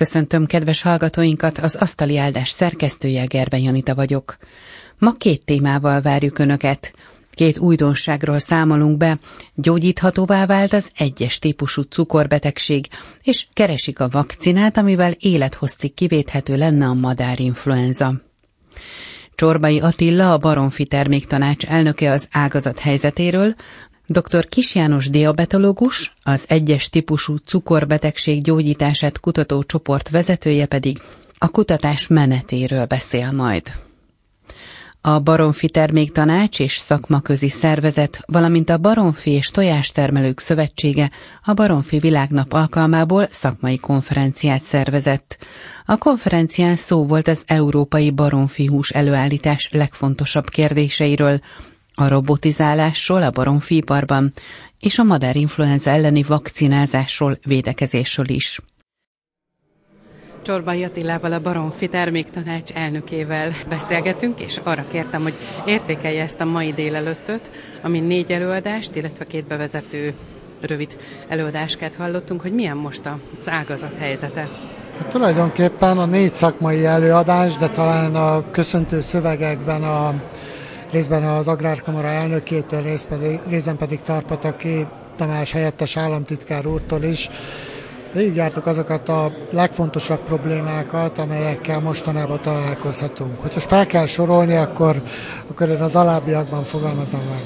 Köszöntöm kedves hallgatóinkat, az Asztali Áldás szerkesztője Gerben Janita vagyok. Ma két témával várjuk Önöket. Két újdonságról számolunk be, gyógyíthatóvá vált az egyes típusú cukorbetegség, és keresik a vakcinát, amivel élethosszig kivéthető lenne a madárinfluenza. Csorbai Attila, a Baromfi Terméktanács elnöke az ágazat helyzetéről, Dr. Kis János diabetológus, az egyes típusú cukorbetegség gyógyítását kutató csoport vezetője pedig a kutatás menetéről beszél majd. A Baromfi Terméktanács és Szakmaközi Szervezet, valamint a Baromfi és Tojástermelők Szövetsége a Baromfi Világnap alkalmából szakmai konferenciát szervezett. A konferencián szó volt az európai baromfi hús előállítás legfontosabb kérdéseiről, a robotizálásról a baromfiparban és a madárinfluenza elleni vakcinázásról, védekezésről is. Csorbai Attilával, a Baromfi Terméktanács elnökével beszélgetünk, és arra kértem, hogy értékelje ezt a mai délelőttöt, ami négy előadást, illetve két bevezető rövid előadáskát hallottunk, hogy milyen most az ágazat helyzete. Hát tulajdonképpen a négy szakmai előadás, de talán a köszöntő szövegekben a részben az Agrárkamara elnökétől, részben pedig, részben pedig Tarpataki Tamás helyettes államtitkár úrtól is végigjártuk azokat a legfontosabb problémákat, amelyekkel mostanában találkozhatunk. Hogyha fel kell sorolni, akkor, akkor én az alábbiakban fogalmazom meg.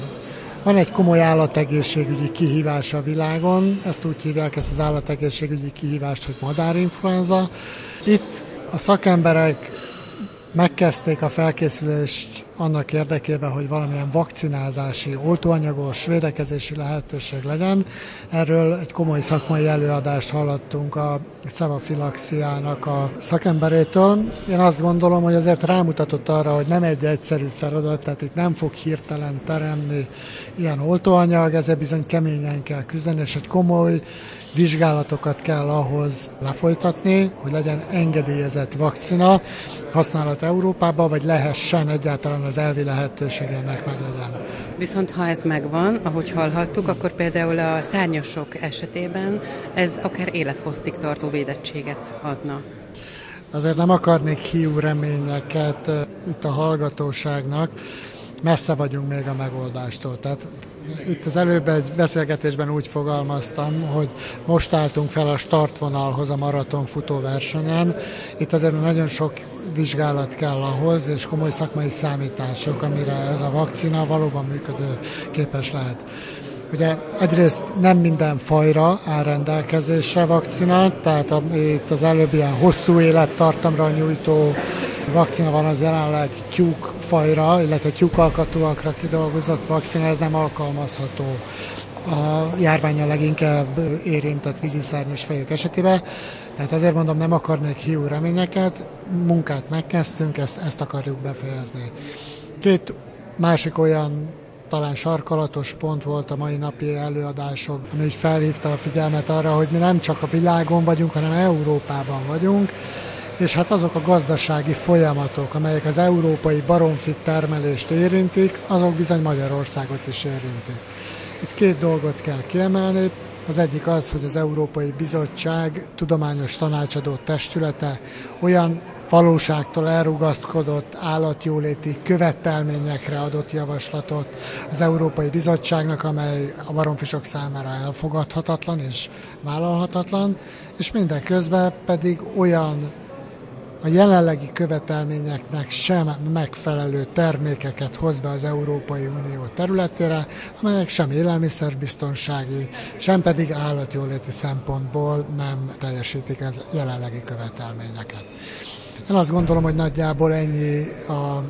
Van egy komoly állategészségügyi kihívás a világon, ezt úgy hívják ezt az állategészségügyi kihívást, hogy madárinfluenza. Itt a szakemberek megkezdték a felkészülést annak érdekében, hogy valamilyen vakcinázási, oltóanyagos védekezési lehetőség legyen. Erről egy komoly szakmai előadást hallottunk a Cevafilaxiának a szakemberétől. Én azt gondolom, hogy azért rámutatott arra, hogy nem egy egyszerű feladat, tehát itt nem fog hirtelen teremni ilyen oltóanyag, ezzel bizony keményen kell küzdeni, és egy komoly vizsgálatokat kell ahhoz lefolytatni, hogy legyen engedélyezett vakcina használat Európában, vagy lehessen egyáltalán az elvi lehetőség ennek meg legyen. Viszont ha ez megvan, ahogy hallhattuk, akkor például a szárnyasok esetében ez akár élethosszig tartó védettséget adna. Azért nem akarnék hiú reményeket eh, itt a hallgatóságnak, messze vagyunk még a megoldástól. Tehát itt az előbb egy beszélgetésben úgy fogalmaztam, hogy most álltunk fel a startvonalhoz a maraton futóversenyen. Itt azért nagyon sok vizsgálat kell ahhoz, és komoly szakmai számítások, amire ez a vakcina valóban működő képes lehet. Ugye egyrészt nem minden fajra áll rendelkezésre vakcina, tehát a, itt az előbb ilyen hosszú élettartamra nyújtó vakcina van az jelenleg tyúk fajra, illetve tyúkalkatúakra kidolgozott vakcina, ez nem alkalmazható a járványa leginkább érintett víziszárnyas fejük esetében. Tehát azért mondom, nem akarnék hiú reményeket, munkát megkezdtünk, ezt, ezt akarjuk befejezni. Két másik olyan talán sarkalatos pont volt a mai napi előadások, ami felhívta a figyelmet arra, hogy mi nem csak a világon vagyunk, hanem Európában vagyunk, és hát azok a gazdasági folyamatok, amelyek az európai baromfit termelést érintik, azok bizony Magyarországot is érintik. Itt két dolgot kell kiemelni. Az egyik az, hogy az Európai Bizottság tudományos tanácsadó testülete olyan valóságtól elrugaszkodott állatjóléti követelményekre adott javaslatot az Európai Bizottságnak, amely a baromfisok számára elfogadhatatlan és vállalhatatlan, és mindeközben pedig olyan a jelenlegi követelményeknek sem megfelelő termékeket hoz be az Európai Unió területére, amelyek sem élelmiszerbiztonsági, sem pedig állatjóléti szempontból nem teljesítik az jelenlegi követelményeket. Én azt gondolom, hogy nagyjából ennyi a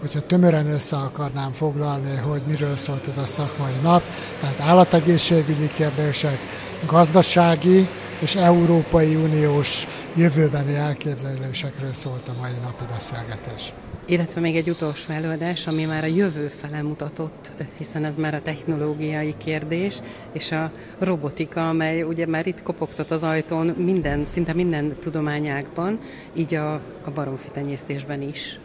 hogyha tömören össze akarnám foglalni, hogy miről szólt ez a szakmai nap, tehát állategészségügyi kérdések, gazdasági és Európai Uniós jövőbeni elképzelésekről szólt a mai napi beszélgetés. Illetve még egy utolsó előadás, ami már a jövő fele mutatott, hiszen ez már a technológiai kérdés, és a robotika, amely ugye már itt kopogtat az ajtón minden, szinte minden tudományákban, így a, a baromfi is.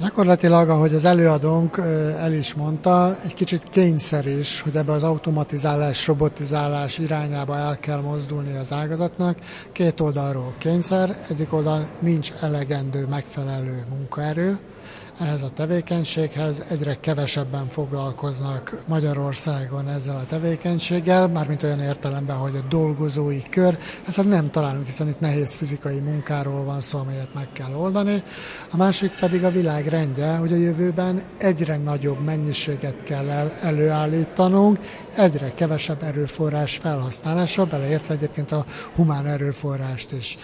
Gyakorlatilag, ahogy az előadónk el is mondta, egy kicsit kényszer is, hogy ebbe az automatizálás, robotizálás irányába el kell mozdulni az ágazatnak. Két oldalról kényszer, egyik oldal nincs elegendő megfelelő munkaerő, ehhez a tevékenységhez. Egyre kevesebben foglalkoznak Magyarországon ezzel a tevékenységgel, mármint olyan értelemben, hogy a dolgozói kör, ezt nem találunk, hiszen itt nehéz fizikai munkáról van szó, amelyet meg kell oldani. A másik pedig a világ rendje, hogy a jövőben egyre nagyobb mennyiséget kell el, előállítanunk, egyre kevesebb erőforrás felhasználása, beleértve egyébként a humán erőforrást is.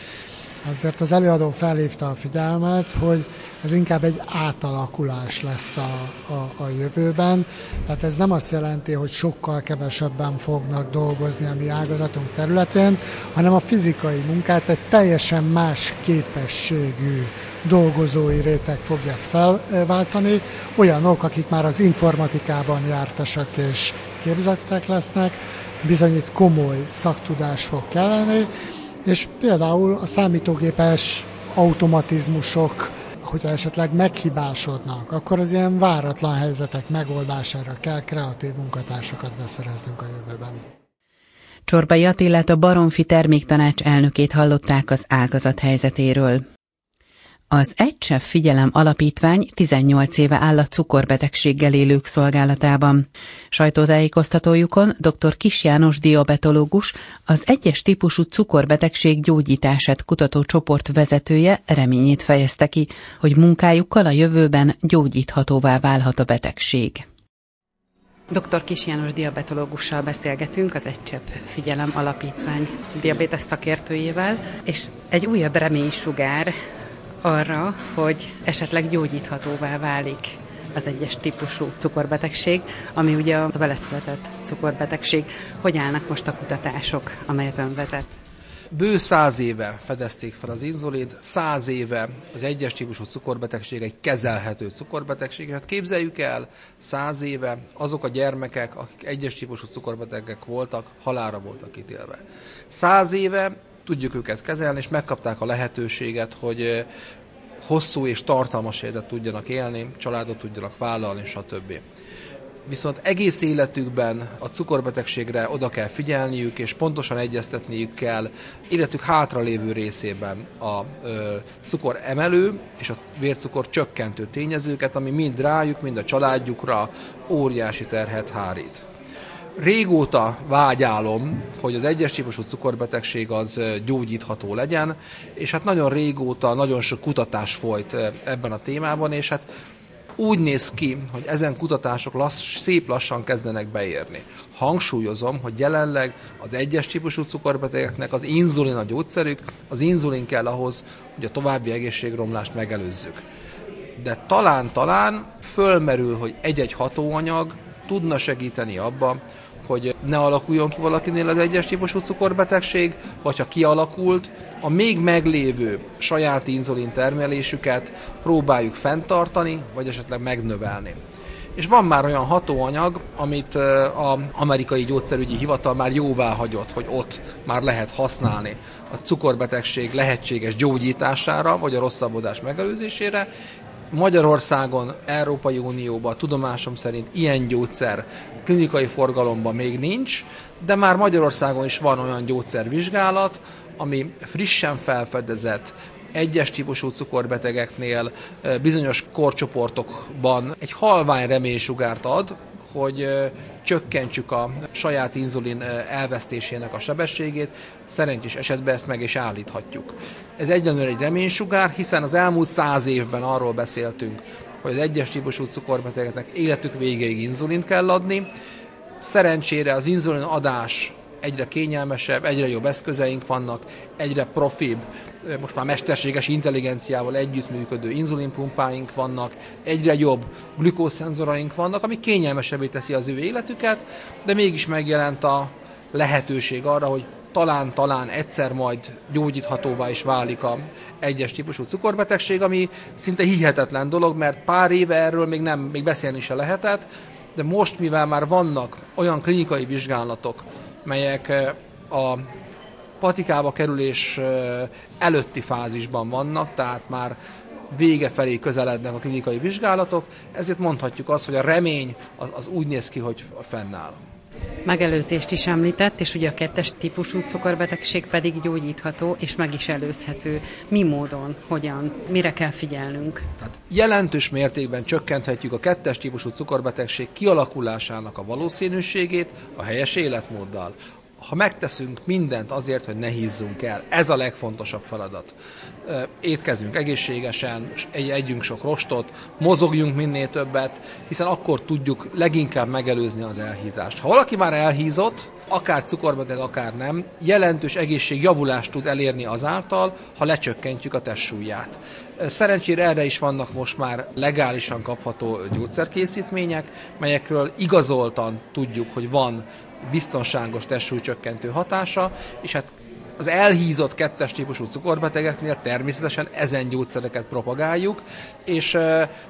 Azért az előadó felhívta a figyelmet, hogy ez inkább egy átalakulás lesz a, a, a jövőben. Tehát ez nem azt jelenti, hogy sokkal kevesebben fognak dolgozni a mi ágazatunk területén, hanem a fizikai munkát egy teljesen más képességű dolgozói réteg fogja felváltani, olyanok, akik már az informatikában jártasak és képzettek lesznek, bizonyít komoly szaktudás fog kelleni, és például a számítógépes automatizmusok, hogyha esetleg meghibásodnak, akkor az ilyen váratlan helyzetek megoldására kell kreatív munkatársakat beszereznünk a jövőben. Csorbai Attilát a Baromfi Terméktanács elnökét hallották az ágazat helyzetéről. Az Egysev Figyelem Alapítvány 18 éve áll a cukorbetegséggel élők szolgálatában. Sajtótájékoztatójukon dr. Kis János diabetológus, az egyes típusú cukorbetegség gyógyítását kutató csoport vezetője reményét fejezte ki, hogy munkájukkal a jövőben gyógyíthatóvá válhat a betegség. Dr. Kis János diabetológussal beszélgetünk, az Egycsepp Figyelem Alapítvány diabétes szakértőjével, és egy újabb reménysugár arra, hogy esetleg gyógyíthatóvá válik az egyes típusú cukorbetegség, ami ugye a beleszületett cukorbetegség. Hogy állnak most a kutatások, amelyet ön vezet? Bő száz éve fedezték fel az inzulint, száz éve az egyes típusú cukorbetegség egy kezelhető cukorbetegség. Hát képzeljük el, száz éve azok a gyermekek, akik egyes típusú cukorbetegek voltak, halára voltak ítélve. Száz éve tudjuk őket kezelni, és megkapták a lehetőséget, hogy hosszú és tartalmas életet tudjanak élni, családot tudjanak vállalni, stb. Viszont egész életükben a cukorbetegségre oda kell figyelniük, és pontosan egyeztetniük kell életük hátralévő részében a ö, cukor emelő és a vércukor csökkentő tényezőket, ami mind rájuk, mind a családjukra óriási terhet hárít régóta vágyálom, hogy az egyes típusú cukorbetegség az gyógyítható legyen, és hát nagyon régóta nagyon sok kutatás folyt ebben a témában, és hát úgy néz ki, hogy ezen kutatások lassz, szép lassan kezdenek beérni. Hangsúlyozom, hogy jelenleg az egyes típusú cukorbetegeknek az inzulin a gyógyszerük, az inzulin kell ahhoz, hogy a további egészségromlást megelőzzük. De talán-talán fölmerül, hogy egy-egy hatóanyag tudna segíteni abba, hogy ne alakuljon ki valakinél az egyes típusú cukorbetegség, vagy ha kialakult, a még meglévő saját inzulin termelésüket próbáljuk fenntartani, vagy esetleg megnövelni. És van már olyan hatóanyag, amit az amerikai gyógyszerügyi hivatal már jóvá hagyott, hogy ott már lehet használni a cukorbetegség lehetséges gyógyítására, vagy a rosszabbodás megelőzésére, Magyarországon, Európai Unióban tudomásom szerint ilyen gyógyszer klinikai forgalomban még nincs, de már Magyarországon is van olyan gyógyszervizsgálat, ami frissen felfedezett, egyes típusú cukorbetegeknél bizonyos korcsoportokban egy halvány reménysugárt ad, hogy csökkentsük a saját inzulin elvesztésének a sebességét, szerencsés esetben ezt meg is állíthatjuk. Ez egyenlően egy reménysugár, hiszen az elmúlt száz évben arról beszéltünk, hogy az egyes típusú cukorbetegeknek életük végéig inzulint kell adni. Szerencsére az inzulin adás egyre kényelmesebb, egyre jobb eszközeink vannak, egyre profibb, most már mesterséges intelligenciával együttműködő inzulinpumpáink vannak, egyre jobb glükószenzoraink vannak, ami kényelmesebbé teszi az ő életüket, de mégis megjelent a lehetőség arra, hogy talán-talán egyszer majd gyógyíthatóvá is válik a egyes típusú cukorbetegség, ami szinte hihetetlen dolog, mert pár éve erről még nem, még beszélni se lehetett, de most, mivel már vannak olyan klinikai vizsgálatok, melyek eh, a patikába kerülés előtti fázisban vannak, tehát már vége felé közelednek a klinikai vizsgálatok, ezért mondhatjuk azt, hogy a remény az, az úgy néz ki, hogy fennáll. Megelőzést is említett, és ugye a kettes típusú cukorbetegség pedig gyógyítható és meg is előzhető. Mi módon, hogyan, mire kell figyelnünk? Tehát jelentős mértékben csökkenthetjük a kettes típusú cukorbetegség kialakulásának a valószínűségét a helyes életmóddal ha megteszünk mindent azért, hogy ne hízzunk el, ez a legfontosabb feladat. Étkezünk egészségesen, együnk sok rostot, mozogjunk minél többet, hiszen akkor tudjuk leginkább megelőzni az elhízást. Ha valaki már elhízott, akár cukorbeteg, akár nem, jelentős egészségjavulást tud elérni azáltal, ha lecsökkentjük a testsúlyát. Szerencsére erre is vannak most már legálisan kapható gyógyszerkészítmények, melyekről igazoltan tudjuk, hogy van biztonságos testsúlycsökkentő hatása, és hát az elhízott kettes típusú cukorbetegeknél természetesen ezen gyógyszereket propagáljuk, és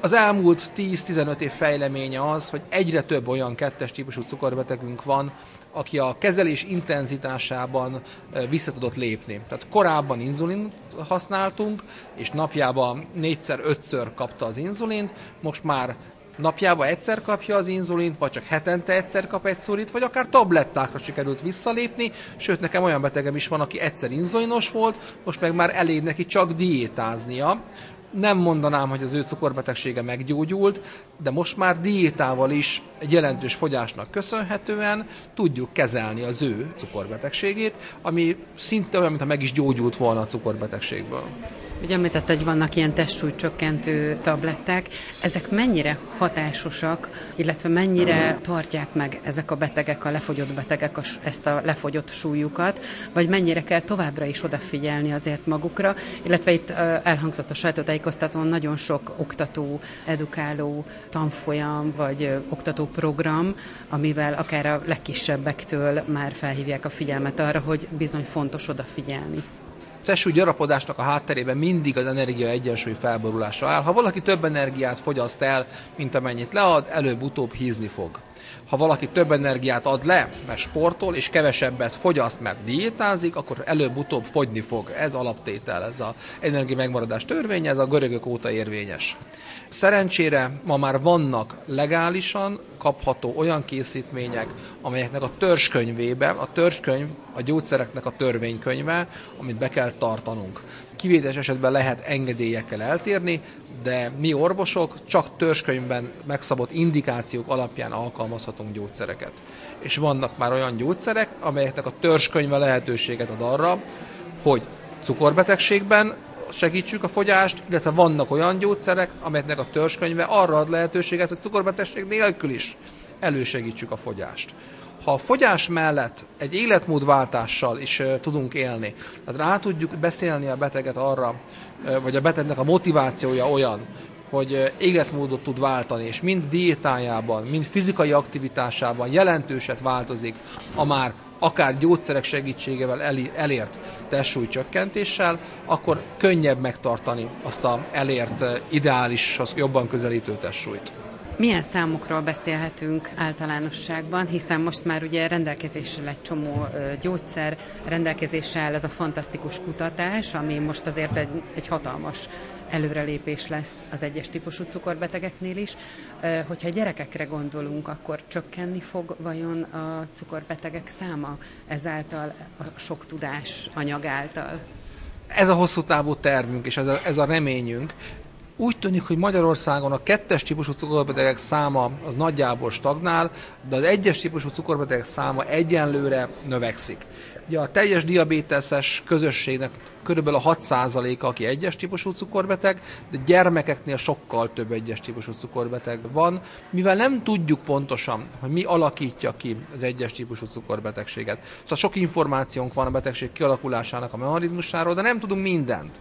az elmúlt 10-15 év fejleménye az, hogy egyre több olyan kettes típusú cukorbetegünk van, aki a kezelés intenzitásában vissza tudott lépni. Tehát korábban inzulin használtunk, és napjában négyszer-ötször kapta az inzulint, most már napjában egyszer kapja az inzulint, vagy csak hetente egyszer kap egy szurit, vagy akár tablettákra sikerült visszalépni, sőt nekem olyan betegem is van, aki egyszer inzulinos volt, most meg már elég neki csak diétáznia. Nem mondanám, hogy az ő cukorbetegsége meggyógyult, de most már diétával is egy jelentős fogyásnak köszönhetően tudjuk kezelni az ő cukorbetegségét, ami szinte olyan, mintha meg is gyógyult volna a cukorbetegségből. Ugye említett, hogy vannak ilyen testsúlycsökkentő tabletták. Ezek mennyire hatásosak, illetve mennyire tartják meg ezek a betegek, a lefogyott betegek ezt a lefogyott súlyukat, vagy mennyire kell továbbra is odafigyelni azért magukra, illetve itt elhangzott a sajtótájékoztatón nagyon sok oktató, edukáló tanfolyam, vagy oktató program, amivel akár a legkisebbektől már felhívják a figyelmet arra, hogy bizony fontos odafigyelni testsúly gyarapodásnak a hátterében mindig az energia egyensúly felborulása áll. Ha valaki több energiát fogyaszt el, mint amennyit lead, előbb-utóbb hízni fog. Ha valaki több energiát ad le, mert sportol, és kevesebbet fogyaszt, mert diétázik, akkor előbb-utóbb fogyni fog. Ez alaptétel, ez az energia megmaradás törvénye, ez a görögök óta érvényes. Szerencsére ma már vannak legálisan kapható olyan készítmények, amelyeknek a törzskönyvében, a törzskönyv a gyógyszereknek a törvénykönyve, amit be kell tartanunk. Kivételes esetben lehet engedélyekkel eltérni, de mi orvosok csak törzskönyvben megszabott indikációk alapján alkalmazhatunk gyógyszereket. És vannak már olyan gyógyszerek, amelyeknek a törzskönyve lehetőséget ad arra, hogy cukorbetegségben segítsük a fogyást, illetve vannak olyan gyógyszerek, amelyeknek a törzskönyve arra ad lehetőséget, hogy cukorbetegség nélkül is elősegítsük a fogyást. Ha a fogyás mellett egy életmódváltással is tudunk élni, tehát rá tudjuk beszélni a beteget arra, vagy a betegnek a motivációja olyan, hogy életmódot tud váltani, és mind diétájában, mind fizikai aktivitásában jelentőset változik a már akár gyógyszerek segítségével elért testsúly csökkentéssel, akkor könnyebb megtartani azt a elért ideálishoz jobban közelítő testsúlyt. Milyen számokról beszélhetünk általánosságban, hiszen most már ugye rendelkezésre egy csomó gyógyszer, rendelkezésre áll ez a fantasztikus kutatás, ami most azért egy, egy hatalmas előrelépés lesz az egyes típusú cukorbetegeknél is. Hogyha gyerekekre gondolunk, akkor csökkenni fog vajon a cukorbetegek száma ezáltal a sok tudás anyag által? Ez a hosszú távú tervünk, és ez a, ez a reményünk. Úgy tűnik, hogy Magyarországon a kettes típusú cukorbetegek száma az nagyjából stagnál, de az egyes típusú cukorbetegek száma egyenlőre növekszik. Ugye a teljes diabéteses közösségnek körülbelül a 6%-a, aki egyes típusú cukorbeteg, de gyermekeknél sokkal több egyes típusú cukorbeteg van, mivel nem tudjuk pontosan, hogy mi alakítja ki az egyes típusú cukorbetegséget. Szóval sok információnk van a betegség kialakulásának a mechanizmusáról, de nem tudunk mindent.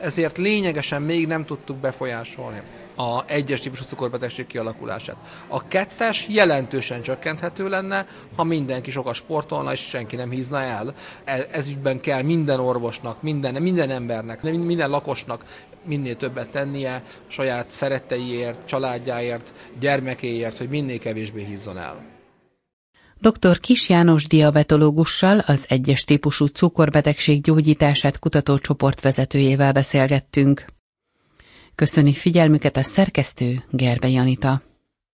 Ezért lényegesen még nem tudtuk befolyásolni a egyes típusú cukorbetegség kialakulását. A kettes jelentősen csökkenthető lenne, ha mindenki sokat sportolna, és senki nem hízna el. E, ez ügyben kell minden orvosnak, minden, minden embernek, minden lakosnak minél többet tennie saját szeretteiért, családjáért, gyermekéért, hogy minél kevésbé hízzon el. Dr. Kis János diabetológussal, az egyes típusú cukorbetegség gyógyítását kutató csoport vezetőjével beszélgettünk. Köszöni figyelmüket a szerkesztő Gerbe Janita.